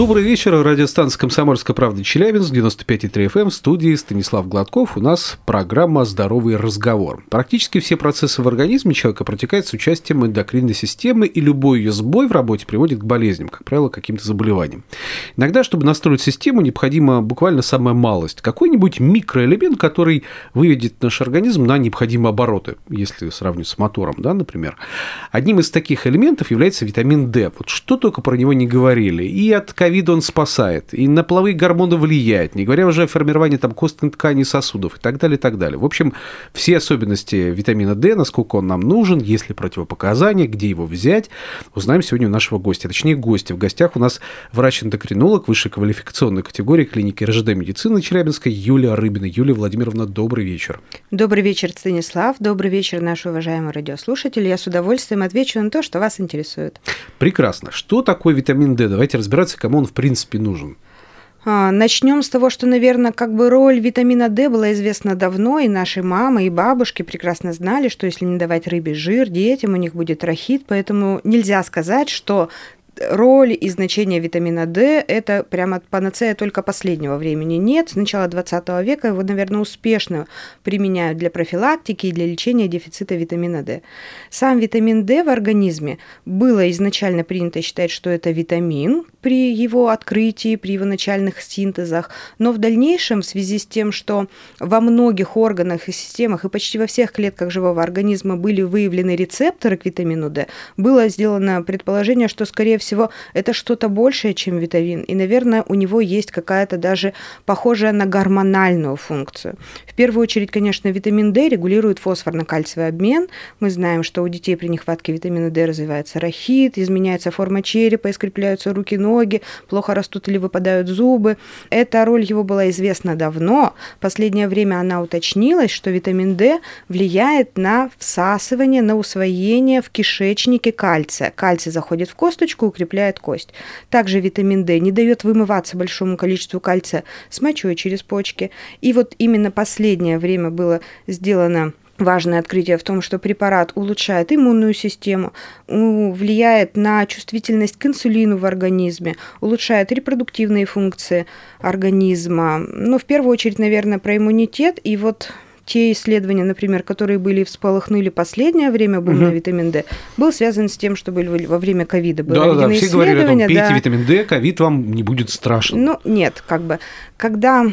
Добрый вечер. Радиостанция «Комсомольская правда» Челябинск, 95,3 FM, в студии Станислав Гладков. У нас программа «Здоровый разговор». Практически все процессы в организме человека протекают с участием эндокринной системы, и любой ее сбой в работе приводит к болезням, как правило, к каким-то заболеваниям. Иногда, чтобы настроить систему, необходима буквально самая малость. Какой-нибудь микроэлемент, который выведет наш организм на необходимые обороты, если сравнивать с мотором, да, например. Одним из таких элементов является витамин D. Вот что только про него не говорили. И от ковида он спасает, и на половые гормоны влияет, не говоря уже о формировании там костной ткани сосудов и так далее, и так далее. В общем, все особенности витамина D, насколько он нам нужен, есть ли противопоказания, где его взять, узнаем сегодня у нашего гостя. Точнее, гостя. В гостях у нас врач-эндокринолог высшей квалификационной категории клиники РЖД медицины Челябинска Юлия Рыбина. Юлия Владимировна, добрый вечер. Добрый вечер, Станислав. Добрый вечер, наши уважаемые радиослушатели. Я с удовольствием отвечу на то, что вас интересует. Прекрасно. Что такое витамин D? Давайте разбираться, кому он в принципе нужен? А, Начнем с того, что, наверное, как бы роль витамина D была известна давно, и наши мамы и бабушки прекрасно знали, что если не давать рыбе жир детям, у них будет рахит, поэтому нельзя сказать, что роль и значение витамина D – это прямо панацея только последнего времени. Нет, с начала 20 века его, наверное, успешно применяют для профилактики и для лечения дефицита витамина D. Сам витамин D в организме было изначально принято считать, что это витамин при его открытии, при его начальных синтезах, но в дальнейшем в связи с тем, что во многих органах и системах и почти во всех клетках живого организма были выявлены рецепторы к витамину D, было сделано предположение, что, скорее всего, это что-то большее, чем витамин. И, наверное, у него есть какая-то даже похожая на гормональную функцию. В первую очередь, конечно, витамин D регулирует фосфорно-кальциевый обмен. Мы знаем, что у детей при нехватке витамина D развивается рахит, изменяется форма черепа, искрепляются руки, ноги, плохо растут или выпадают зубы. Эта роль его была известна давно. Последнее время она уточнилась, что витамин D влияет на всасывание, на усвоение в кишечнике кальция. Кальций заходит в косточку, укрепляет кость. Также витамин D не дает вымываться большому количеству кальция с мочой через почки. И вот именно последнее время было сделано Важное открытие в том, что препарат улучшает иммунную систему, влияет на чувствительность к инсулину в организме, улучшает репродуктивные функции организма. Ну, в первую очередь, наверное, про иммунитет. И вот те исследования, например, которые были всполохнули последнее время, был угу. на витамин D, был связан с тем, что были во время ковида были да, да, все говорили о том, пейте да. витамин D, ковид вам не будет страшен. Ну, нет, как бы, когда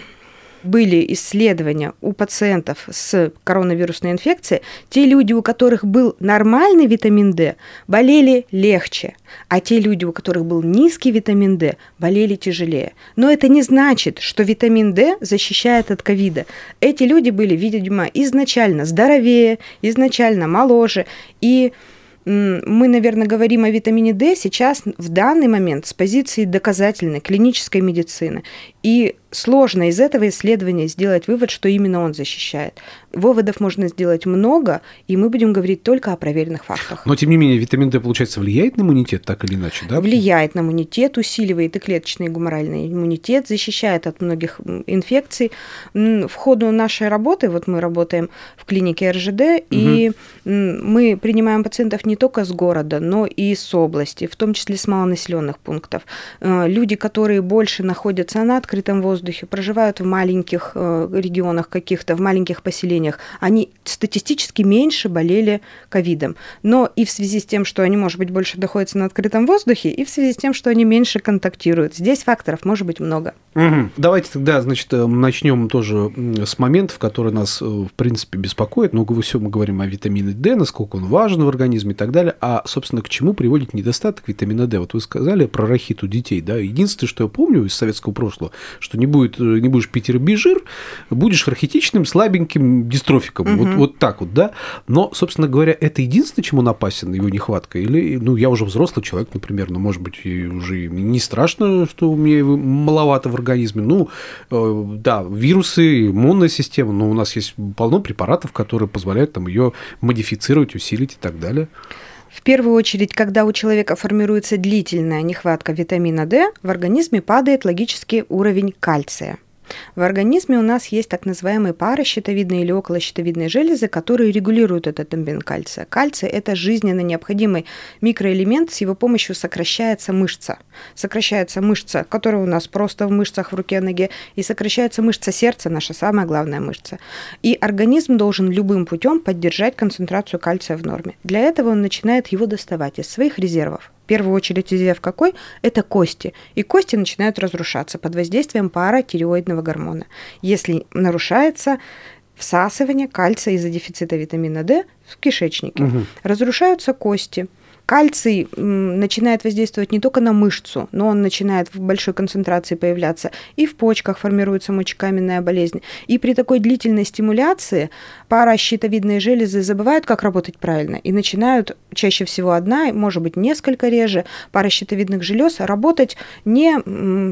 были исследования у пациентов с коронавирусной инфекцией, те люди, у которых был нормальный витамин D, болели легче, а те люди, у которых был низкий витамин D, болели тяжелее. Но это не значит, что витамин D защищает от ковида. Эти люди были, видимо, изначально здоровее, изначально моложе, и мы, наверное, говорим о витамине D сейчас в данный момент с позиции доказательной клинической медицины. И сложно из этого исследования сделать вывод, что именно он защищает. Выводов можно сделать много, и мы будем говорить только о проверенных фактах. Но, тем не менее, витамин D, получается, влияет на иммунитет так или иначе, да? Влияет на иммунитет, усиливает и клеточный, и гуморальный иммунитет, защищает от многих инфекций. В ходу нашей работы, вот мы работаем в клинике РЖД, угу. и мы принимаем пациентов не только с города, но и с области, в том числе с малонаселенных пунктов. Э, люди, которые больше находятся на открытом воздухе, проживают в маленьких э, регионах каких-то, в маленьких поселениях, они статистически меньше болели ковидом. Но и в связи с тем, что они, может быть, больше находятся на открытом воздухе, и в связи с тем, что они меньше контактируют. Здесь факторов может быть много. Угу. Давайте тогда, значит, э, начнем тоже с моментов, которые нас, в принципе, беспокоят. Ну, все мы говорим о витамине D, насколько он важен в организме и так далее. А, собственно, к чему приводит недостаток витамина D? Вот вы сказали про рахит у детей, да? Единственное, что я помню из советского прошлого, что не, будет, не будешь пить рыбий жир, будешь архетичным, слабеньким дистрофиком. Угу. Вот, вот так вот, да? Но, собственно говоря, это единственное, чему он опасен, его нехватка? Или, ну, я уже взрослый человек, например, но, может быть, уже не страшно, что у меня маловато в организме. Ну, э, да, вирусы, иммунная система, но у нас есть полно препаратов, которые позволяют там ее модифицировать, усилить и так далее. В первую очередь, когда у человека формируется длительная нехватка витамина D, в организме падает логический уровень кальция. В организме у нас есть так называемые паращитовидные или околощитовидные железы, которые регулируют этот обмен кальция. Кальций – это жизненно необходимый микроэлемент, с его помощью сокращается мышца. Сокращается мышца, которая у нас просто в мышцах в руке, ноге, и сокращается мышца сердца, наша самая главная мышца. И организм должен любым путем поддержать концентрацию кальция в норме. Для этого он начинает его доставать из своих резервов. В первую очередь резерв какой? Это кости. И кости начинают разрушаться под воздействием паратиреоидного гормона. Если нарушается всасывание кальция из-за дефицита витамина D в кишечнике, угу. разрушаются кости, Кальций начинает воздействовать не только на мышцу, но он начинает в большой концентрации появляться и в почках формируется мочекаменная болезнь. И при такой длительной стимуляции паращитовидные железы забывают, как работать правильно, и начинают чаще всего одна, может быть, несколько реже паращитовидных желез работать, не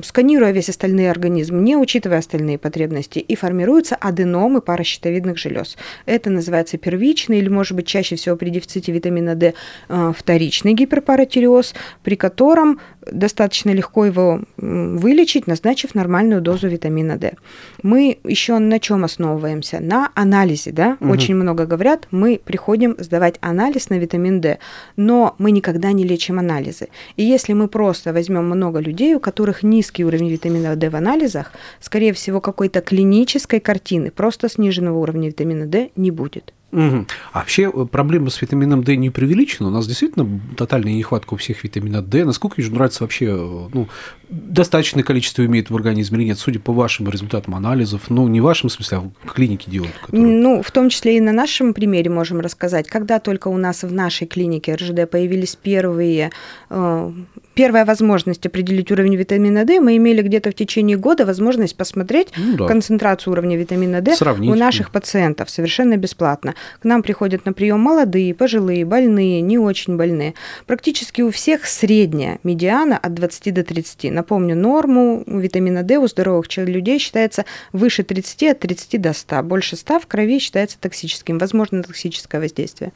сканируя весь остальной организм, не учитывая остальные потребности, и формируются аденомы паращитовидных желез. Это называется первичный или, может быть, чаще всего при дефиците витамина D э, вторичный вторичный гиперпаратиреоз, при котором достаточно легко его вылечить, назначив нормальную дозу витамина D. Мы еще на чем основываемся? На анализе, да? Угу. Очень много говорят, мы приходим сдавать анализ на витамин D, но мы никогда не лечим анализы. И если мы просто возьмем много людей, у которых низкий уровень витамина D в анализах, скорее всего, какой-то клинической картины, просто сниженного уровня витамина D не будет. Угу. А вообще э, проблема с витамином D не преувеличена? У нас действительно тотальная нехватка у всех витамина D. Насколько ей нравится вообще, э, ну, достаточное количество имеет в организме или нет, судя по вашим результатам анализов, ну, не в вашем смысле, а в клинике делают? Которые... Ну, в том числе и на нашем примере можем рассказать, когда только у нас в нашей клинике РЖД появились первые э, первая возможность определить уровень витамина D, мы имели где-то в течение года возможность посмотреть ну, да. концентрацию уровня витамина D Сравнить. у наших пациентов совершенно бесплатно. К нам приходят на прием молодые, пожилые, больные, не очень больные. Практически у всех средняя медиана от 20 до 30. Напомню, норму витамина D у здоровых людей считается выше 30, от 30 до 100. Больше 100 в крови считается токсическим, возможно токсическое воздействие.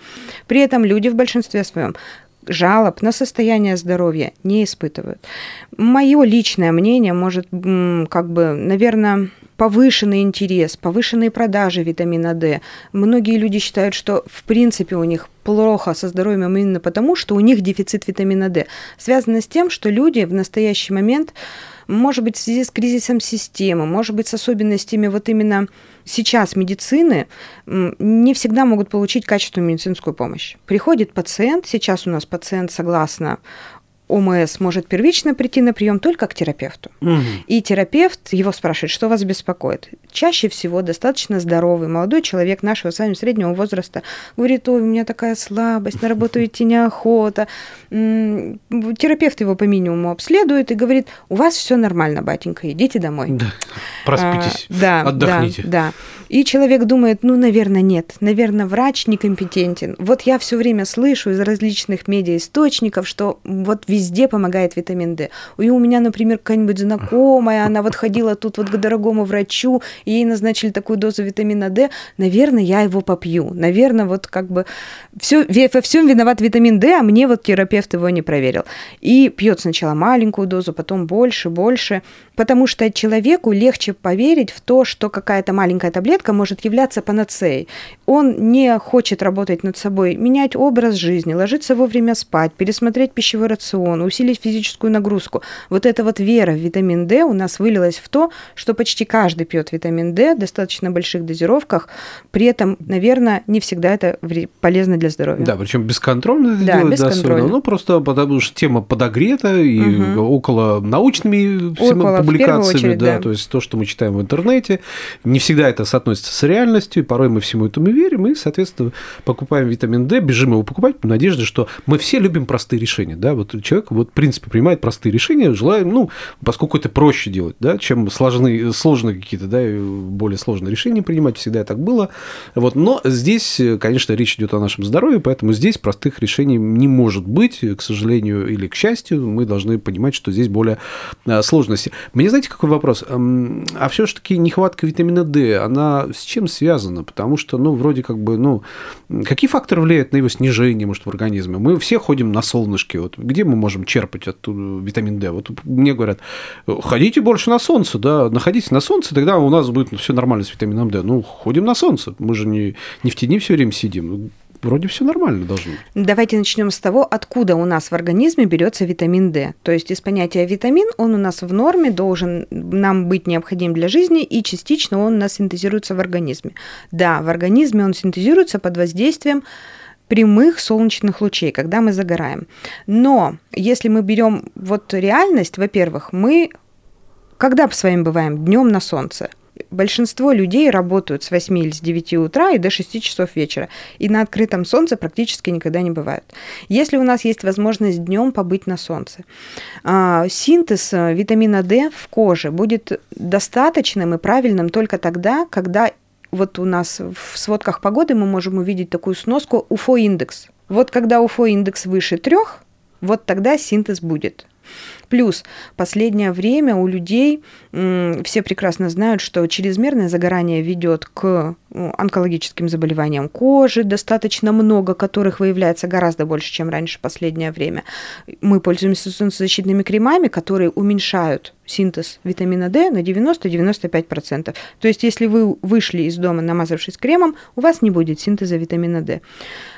При этом люди в большинстве своем жалоб на состояние здоровья не испытывают. Мое личное мнение может, как бы, наверное, повышенный интерес, повышенные продажи витамина D. Многие люди считают, что в принципе у них плохо со здоровьем именно потому, что у них дефицит витамина D. Связано с тем, что люди в настоящий момент может быть, в связи с кризисом системы, может быть, с особенностями вот именно сейчас медицины, не всегда могут получить качественную медицинскую помощь. Приходит пациент, сейчас у нас пациент, согласно ОМС может первично прийти на прием только к терапевту. Угу. И терапевт его спрашивает, что вас беспокоит. Чаще всего достаточно здоровый молодой человек нашего с вами среднего возраста говорит, ой, у меня такая слабость, на работу идти неохота. Терапевт его по минимуму обследует и говорит, у вас все нормально, батенька, идите домой. Да. Проспитесь, а, да, отдохните. Да, да. И человек думает, ну, наверное, нет, наверное, врач некомпетентен. Вот я все время слышу из различных медиаисточников, что вот везде помогает витамин D. И у меня, например, какая-нибудь знакомая, она вот ходила тут вот к дорогому врачу, и ей назначили такую дозу витамина D, наверное, я его попью. Наверное, вот как бы все, во всем виноват витамин D, а мне вот терапевт его не проверил. И пьет сначала маленькую дозу, потом больше, больше, потому что человеку легче поверить в то, что какая-то маленькая таблетка может являться панацеей. Он не хочет работать над собой, менять образ жизни, ложиться вовремя спать, пересмотреть пищевой рацион, усилить физическую нагрузку. Вот эта вот вера в витамин D у нас вылилась в то, что почти каждый пьет витамин D в достаточно больших дозировках, при этом, наверное, не всегда это полезно для здоровья. Да, причем бесконтрольно это да, делать бесконтрольно. Да, ну просто потому что тема подогрета и угу. около научными около, публикациями, очередь, да, да, то есть то, что мы читаем в интернете, не всегда это соотносится с реальностью, и порой мы всему этому верим, и, соответственно, покупаем витамин D, бежим его покупать в надежде, что мы все любим простые решения, да, вот человек, вот, в принципе, принимает простые решения, желаем, ну, поскольку это проще делать, да, чем сложные, сложные какие-то, да, более сложные решения принимать, всегда так было, вот, но здесь, конечно, речь идет о нашем здоровье, поэтому здесь простых решений не может быть, к сожалению или к счастью, мы должны понимать, что здесь более а, сложности. Мне знаете, какой вопрос? А все-таки нехватка витамина D, она с чем связана? Потому что, ну, вроде как бы, ну, какие факторы влияют на его снижение, может, в организме? Мы все ходим на солнышке. Вот где мы можем черпать оттуда витамин D? Вот мне говорят, ходите больше на солнце, да, находитесь на солнце, тогда у нас будет все нормально с витамином D. Ну, ходим на солнце. Мы же не, не в тени все время сидим вроде все нормально должно. Давайте начнем с того, откуда у нас в организме берется витамин D. То есть из понятия витамин он у нас в норме должен нам быть необходим для жизни, и частично он у нас синтезируется в организме. Да, в организме он синтезируется под воздействием прямых солнечных лучей, когда мы загораем. Но если мы берем вот реальность, во-первых, мы когда с вами бываем? Днем на солнце большинство людей работают с 8 или с 9 утра и до 6 часов вечера. И на открытом солнце практически никогда не бывают. Если у нас есть возможность днем побыть на солнце, а, синтез э, витамина D в коже будет достаточным и правильным только тогда, когда вот у нас в сводках погоды мы можем увидеть такую сноску УФО-индекс. Вот когда УФО-индекс выше трех, вот тогда синтез будет. Плюс последнее время у людей все прекрасно знают, что чрезмерное загорание ведет к онкологическим заболеваниям кожи, достаточно много которых выявляется гораздо больше, чем раньше в последнее время. Мы пользуемся солнцезащитными кремами, которые уменьшают синтез витамина D на 90-95%. То есть, если вы вышли из дома, намазавшись кремом, у вас не будет синтеза витамина D.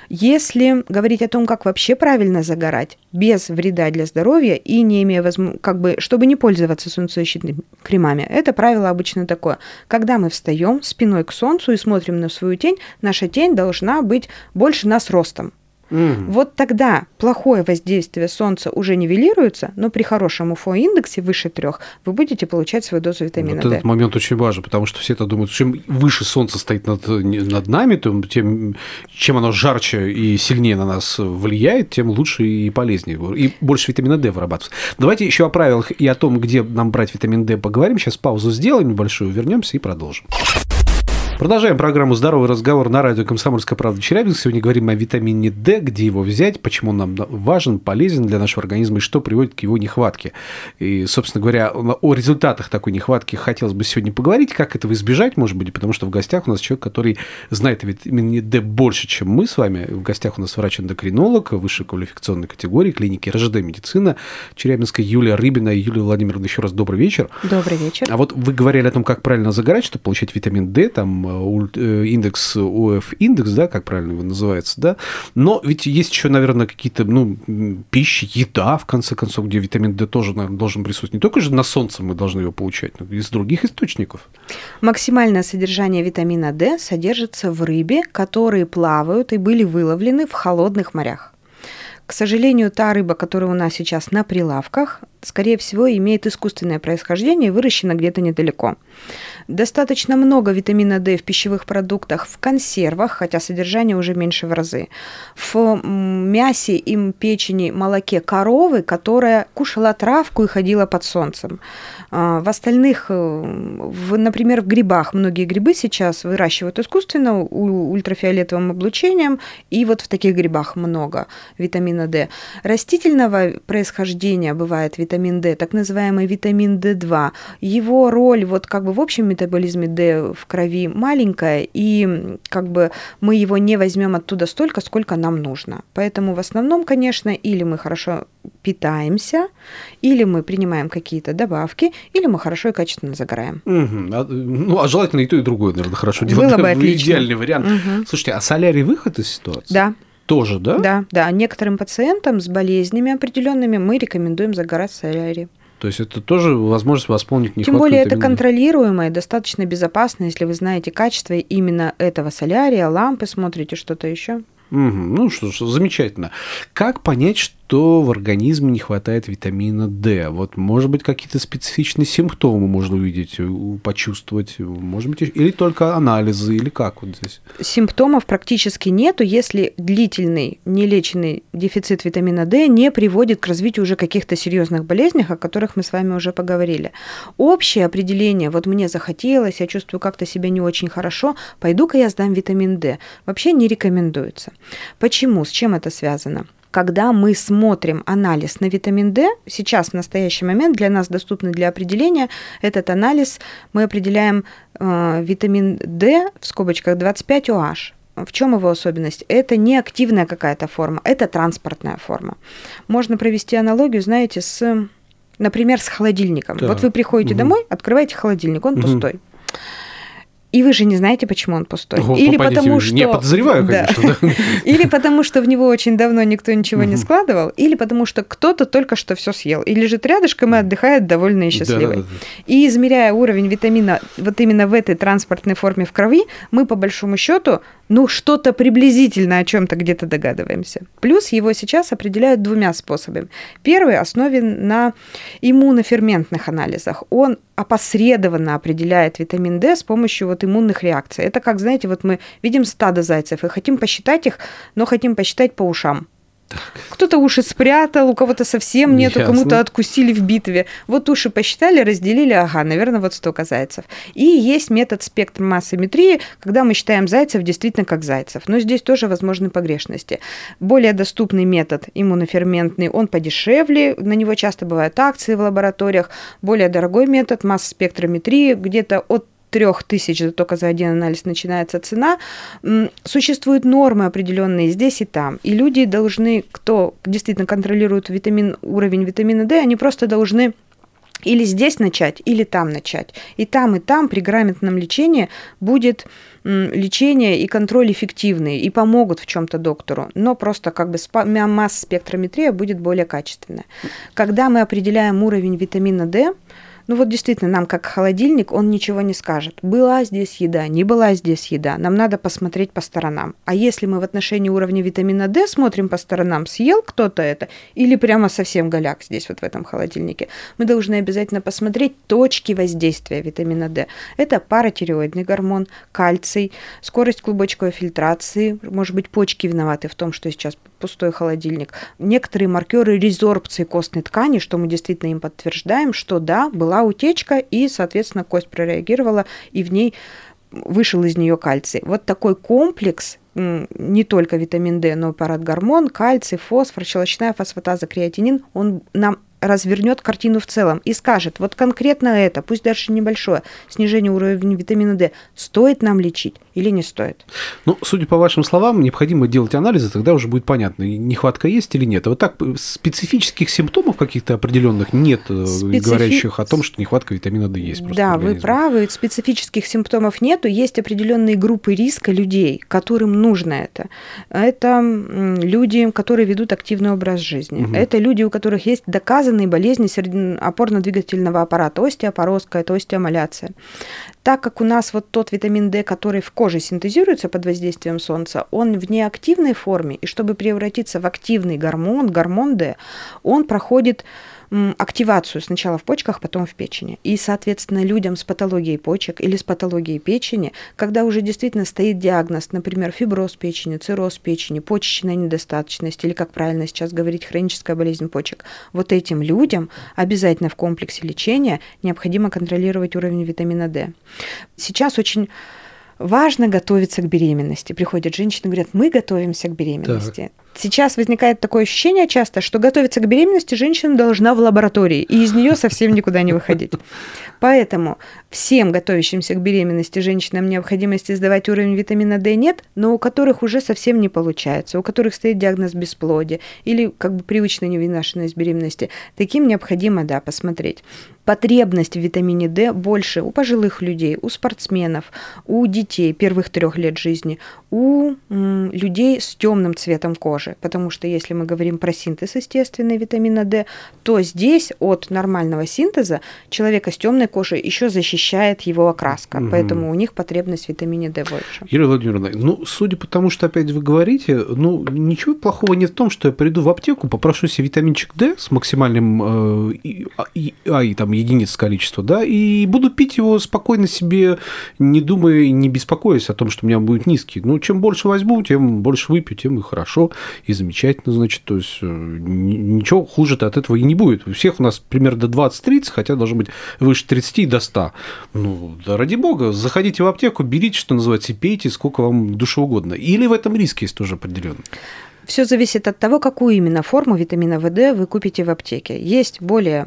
Если говорить о том, как вообще правильно загорать, без вреда для здоровья и не имея возможности, как бы, чтобы не пользоваться солнцезащитными кремами, это правило обычно такое. Когда мы встаем спиной к солнцу и смотрим на свою тень, наша тень должна быть больше нас ростом. Mm. Вот тогда плохое воздействие Солнца уже нивелируется, но при хорошем УФО-индексе выше трех вы будете получать свою дозу витамина вот D. Этот момент очень важен, потому что все это думают, чем выше Солнце стоит над, над нами, тем чем оно жарче и сильнее на нас влияет, тем лучше и полезнее. И больше витамина D вырабатывается. Давайте еще о правилах и о том, где нам брать витамин D поговорим. Сейчас паузу сделаем небольшую, вернемся и продолжим. Продолжаем программу «Здоровый разговор» на радио «Комсомольская правда» Челябинск. Сегодня говорим о витамине D, где его взять, почему он нам важен, полезен для нашего организма и что приводит к его нехватке. И, собственно говоря, о результатах такой нехватки хотелось бы сегодня поговорить, как этого избежать, может быть, потому что в гостях у нас человек, который знает о витамине D больше, чем мы с вами. В гостях у нас врач-эндокринолог высшей квалификационной категории клиники РЖД «Медицина» Челябинская Юлия Рыбина. Юлия Владимировна, еще раз добрый вечер. Добрый вечер. А вот вы говорили о том, как правильно загорать, чтобы получать витамин D, там индекс ОФ индекс, да, как правильно его называется, да, но ведь есть еще, наверное, какие-то, ну, пищи, еда, в конце концов, где витамин D тоже, наверное, должен присутствовать. Не только же на солнце мы должны его получать, но и из других источников. Максимальное содержание витамина D содержится в рыбе, которые плавают и были выловлены в холодных морях. К сожалению, та рыба, которая у нас сейчас на прилавках, скорее всего, имеет искусственное происхождение и выращена где-то недалеко. Достаточно много витамина D в пищевых продуктах, в консервах, хотя содержание уже меньше в разы. В мясе и печени, молоке коровы, которая кушала травку и ходила под солнцем. А, в остальных, э, в, например, в грибах, многие грибы сейчас выращивают искусственно ультрафиолетовым облучением, и вот в таких грибах много витамина D. Растительного происхождения бывает витамин D, так называемый витамин D2. Его роль вот как бы в общем метаболизме D в крови маленькая, и как бы мы его не возьмем оттуда столько, сколько нам нужно. Поэтому в основном, конечно, или мы хорошо питаемся, или мы принимаем какие-то добавки, или мы хорошо и качественно загораем. Угу. А, ну, а желательно и то, и другое, наверное, хорошо делать. Было бы отлично. Идеальный вариант. Угу. Слушайте, а солярий выход из ситуации? Да. Тоже, да? Да, да. Некоторым пациентам с болезнями определенными мы рекомендуем загорать в солярии. То есть это тоже возможность восполнить нехватку Тем более это контролируемо и достаточно безопасно, если вы знаете качество именно этого солярия, лампы смотрите, что-то еще. Угу. Ну что ж, замечательно. Как понять, что в организме не хватает витамина D? Вот, может быть, какие-то специфичные симптомы можно увидеть, почувствовать, может быть, или только анализы, или как вот здесь? Симптомов практически нету, если длительный нелеченный дефицит витамина D не приводит к развитию уже каких-то серьезных болезней, о которых мы с вами уже поговорили. Общее определение, вот мне захотелось, я чувствую как-то себя не очень хорошо, пойду-ка я сдам витамин D, вообще не рекомендуется. Почему? С чем это связано? Когда мы смотрим анализ на витамин D, сейчас в настоящий момент для нас доступный для определения этот анализ, мы определяем э, витамин D в скобочках 25OH. В чем его особенность? Это не активная какая-то форма, это транспортная форма. Можно провести аналогию, знаете, с, например, с холодильником. Да. Вот вы приходите угу. домой, открываете холодильник, он угу. пустой. И вы же не знаете, почему он пустой. О, Или потому что... Не подозреваю, конечно. Да. Или потому что в него очень давно никто ничего не складывал, или потому что кто-то только что все съел. И лежит рядышком и отдыхает довольный и счастливый. И измеряя уровень витамина вот именно в этой транспортной форме в крови, мы по большому счету ну, что-то приблизительно о чем-то где-то догадываемся. Плюс его сейчас определяют двумя способами. Первый основан на иммуноферментных анализах. Он опосредованно определяет витамин D с помощью вот иммунных реакций. Это как, знаете, вот мы видим стадо зайцев и хотим посчитать их, но хотим посчитать по ушам. Кто-то уши спрятал, у кого-то совсем нету, кому-то откусили в битве. Вот уши посчитали, разделили, ага, наверное, вот столько зайцев. И есть метод спектромассометрии, когда мы считаем зайцев действительно как зайцев. Но здесь тоже возможны погрешности. Более доступный метод иммуноферментный, он подешевле, на него часто бывают акции в лабораториях. Более дорогой метод масс-спектрометрии, где-то от трех тысяч, только за один анализ начинается цена, существуют нормы определенные здесь и там. И люди должны, кто действительно контролирует витамин, уровень витамина D, они просто должны или здесь начать, или там начать. И там, и там при грамотном лечении будет лечение и контроль эффективные и помогут в чем-то доктору, но просто как бы масс-спектрометрия будет более качественная. Когда мы определяем уровень витамина D, ну вот действительно, нам как холодильник, он ничего не скажет. Была здесь еда, не была здесь еда. Нам надо посмотреть по сторонам. А если мы в отношении уровня витамина D смотрим по сторонам, съел кто-то это или прямо совсем голяк здесь вот в этом холодильнике, мы должны обязательно посмотреть точки воздействия витамина D. Это паратиреоидный гормон, кальций, скорость клубочковой фильтрации, может быть, почки виноваты в том, что сейчас пустой холодильник. Некоторые маркеры резорбции костной ткани, что мы действительно им подтверждаем, что да, была утечка, и, соответственно, кость прореагировала, и в ней вышел из нее кальций. Вот такой комплекс не только витамин D, но и парадгормон, кальций, фосфор, щелочная фосфатаза, креатинин, он нам развернет картину в целом и скажет, вот конкретно это, пусть даже небольшое, снижение уровня витамина D, стоит нам лечить или не стоит? Ну, судя по вашим словам, необходимо делать анализы, тогда уже будет понятно, нехватка есть или нет. А вот так специфических симптомов каких-то определенных нет, э, Специфи... говорящих о том, что нехватка витамина D есть. Да, вы правы, специфических симптомов нету, есть определенные группы риска людей, которым нужно это. Это люди, которые ведут активный образ жизни. Угу. Это люди, у которых есть доказанные доказанные болезни опорно-двигательного аппарата, остеопороз, это остеомаляция. Так как у нас вот тот витамин D, который в коже синтезируется под воздействием солнца, он в неактивной форме, и чтобы превратиться в активный гормон, гормон D, он проходит активацию сначала в почках, потом в печени. И, соответственно, людям с патологией почек или с патологией печени, когда уже действительно стоит диагноз, например, фиброз печени, цирроз печени, почечная недостаточность или, как правильно сейчас говорить, хроническая болезнь почек, вот этим людям обязательно в комплексе лечения необходимо контролировать уровень витамина D. Сейчас очень важно готовиться к беременности. Приходят женщины, говорят, мы готовимся к беременности. Так. Сейчас возникает такое ощущение часто, что готовиться к беременности женщина должна в лаборатории, и из нее совсем никуда не выходить. Поэтому всем готовящимся к беременности женщинам необходимости сдавать уровень витамина D нет, но у которых уже совсем не получается, у которых стоит диагноз бесплодия или как бы привычная невынашенность беременности, таким необходимо, да, посмотреть. Потребность в витамине D больше у пожилых людей, у спортсменов, у детей первых трех лет жизни, у м, людей с темным цветом кожи, потому что если мы говорим про синтез естественный витамина D, то здесь от нормального синтеза человека с темной кожей еще защищает его окраска, угу. поэтому у них потребность в витамине D больше. Юлия Владимировна, ну, судя по тому, что опять вы говорите, ну, ничего плохого нет в том, что я приду в аптеку, попрошу себе витаминчик D с максимальным э, и, а, и, а, и там единиц количества, да, и буду пить его спокойно себе, не думая и не беспокоясь о том, что у меня будет низкий. Ну, чем больше возьму, тем больше выпью, тем и хорошо, и замечательно, значит, то есть э, ничего хуже-то от этого и не будет. У всех у нас примерно до 20-30, хотя должно быть выше 30 до 100. Ну, да ради бога, заходите в аптеку, берите, что называется, и пейте, сколько вам душе угодно. Или в этом риск есть тоже определенный? Все зависит от того, какую именно форму витамина ВД вы купите в аптеке. Есть более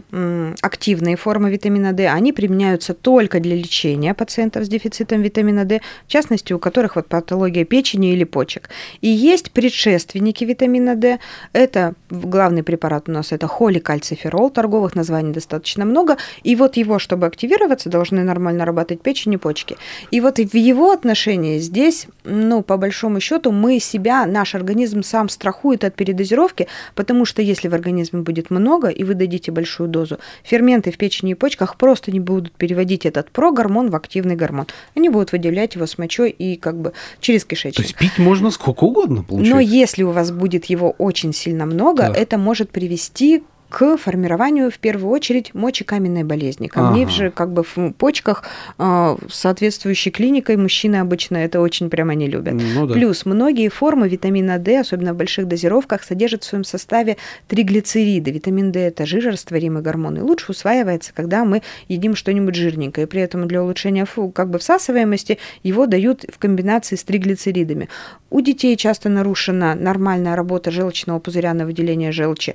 активные формы витамина D, они применяются только для лечения пациентов с дефицитом витамина D, в частности, у которых вот патология печени или почек. И есть предшественники витамина D. Это главный препарат у нас это холикальциферол, торговых названий достаточно много. И вот его, чтобы активироваться, должны нормально работать печень и почки. И вот в его отношении здесь, ну, по большому счету, мы себя, наш организм сам страхует от передозировки, потому что если в организме будет много, и вы дадите большую дозу, ферменты в печени и почках просто не будут переводить этот прогормон в активный гормон. Они будут выделять его с мочой и как бы через кишечник. То есть пить можно сколько угодно, получается? Но если у вас будет его очень сильно много, да. это может привести к формированию, в первую очередь, мочекаменной болезни. Камней ага. же как бы в почках э, соответствующей клиникой мужчины обычно это очень прямо не любят. Ну, да. Плюс многие формы витамина D, особенно в больших дозировках, содержат в своем составе триглицериды. Витамин D – это жирорастворимый гормон, и лучше усваивается, когда мы едим что-нибудь жирненькое. При этом для улучшения как бы всасываемости его дают в комбинации с триглицеридами. У детей часто нарушена нормальная работа желчного пузыря на выделение желчи.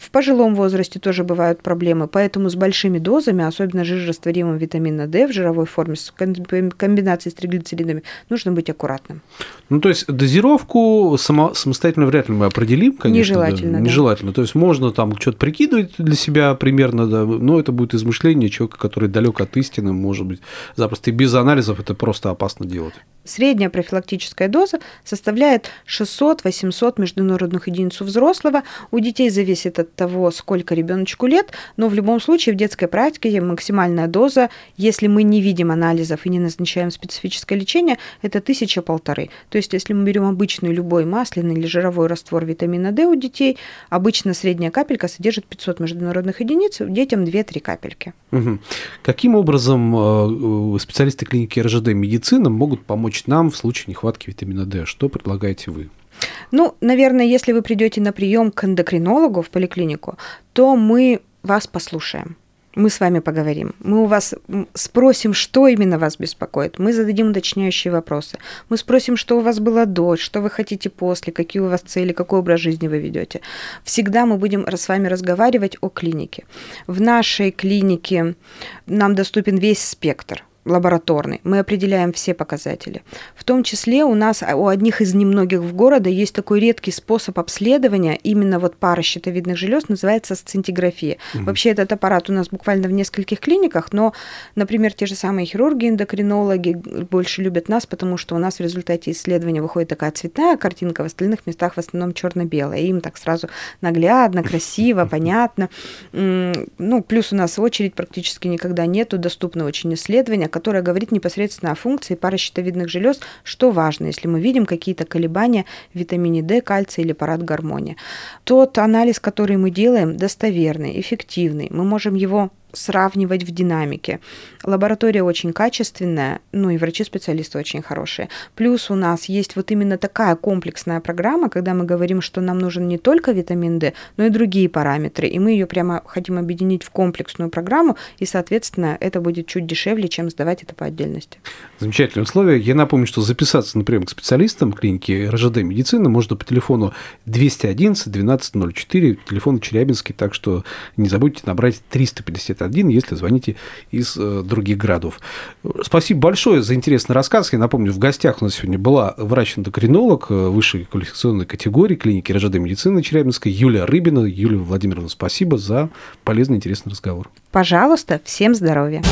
В пожилом возрасте тоже бывают проблемы, поэтому с большими дозами, особенно жирорастворимым витамина D в жировой форме, с комбинацией с триглицеридами, нужно быть аккуратным. Ну, то есть дозировку само, самостоятельно вряд ли мы определим, конечно. Нежелательно. Да, да. Нежелательно. То есть можно там что-то прикидывать для себя примерно, да, но это будет измышление человека, который далек от истины, может быть, запросто и без анализов это просто опасно делать. Средняя профилактическая доза составляет 600-800 международных единиц у взрослого. У детей зависит от того, сколько ребеночку лет, но в любом случае в детской практике максимальная доза, если мы не видим анализов и не назначаем специфическое лечение, это тысяча-полторы. То есть если мы берем обычный любой масляный или жировой раствор витамина D у детей, обычно средняя капелька содержит 500 международных единиц, детям 2-3 капельки. Угу. Каким образом э, специалисты клиники РЖД медицина могут помочь нам в случае нехватки витамина D? Что предлагаете вы? Ну, наверное, если вы придете на прием к эндокринологу в поликлинику, то мы вас послушаем. Мы с вами поговорим. Мы у вас спросим, что именно вас беспокоит. Мы зададим уточняющие вопросы. Мы спросим, что у вас было до, что вы хотите после, какие у вас цели, какой образ жизни вы ведете. Всегда мы будем с вами разговаривать о клинике. В нашей клинике нам доступен весь спектр лабораторный. Мы определяем все показатели. В том числе у нас, у одних из немногих в города, есть такой редкий способ обследования именно вот пары щитовидных желез, называется сцинтиграфия. Угу. Вообще этот аппарат у нас буквально в нескольких клиниках, но, например, те же самые хирурги, эндокринологи больше любят нас, потому что у нас в результате исследования выходит такая цветная картинка, в остальных местах в основном черно-белая. Им так сразу наглядно, красиво, понятно. Ну, плюс у нас очередь практически никогда нету, доступно очень исследования, которая говорит непосредственно о функции паращитовидных желез, что важно, если мы видим какие-то колебания в витамине D, кальция или парадгормоне. Тот анализ, который мы делаем, достоверный, эффективный. Мы можем его сравнивать в динамике. Лаборатория очень качественная, ну и врачи-специалисты очень хорошие. Плюс у нас есть вот именно такая комплексная программа, когда мы говорим, что нам нужен не только витамин D, но и другие параметры, и мы ее прямо хотим объединить в комплексную программу, и, соответственно, это будет чуть дешевле, чем сдавать это по отдельности. Замечательные условия. Я напомню, что записаться на прием к специалистам клиники РЖД медицины можно по телефону 211 1204, телефон Челябинский, так что не забудьте набрать 350 один, если звоните из э, других городов. Спасибо большое за интересный рассказ. Я напомню, в гостях у нас сегодня была врач-эндокринолог э, высшей квалификационной категории клиники РЖД медицины Челябинской Юлия Рыбина. Юлия Владимировна, спасибо за полезный, интересный разговор. Пожалуйста, всем здоровья.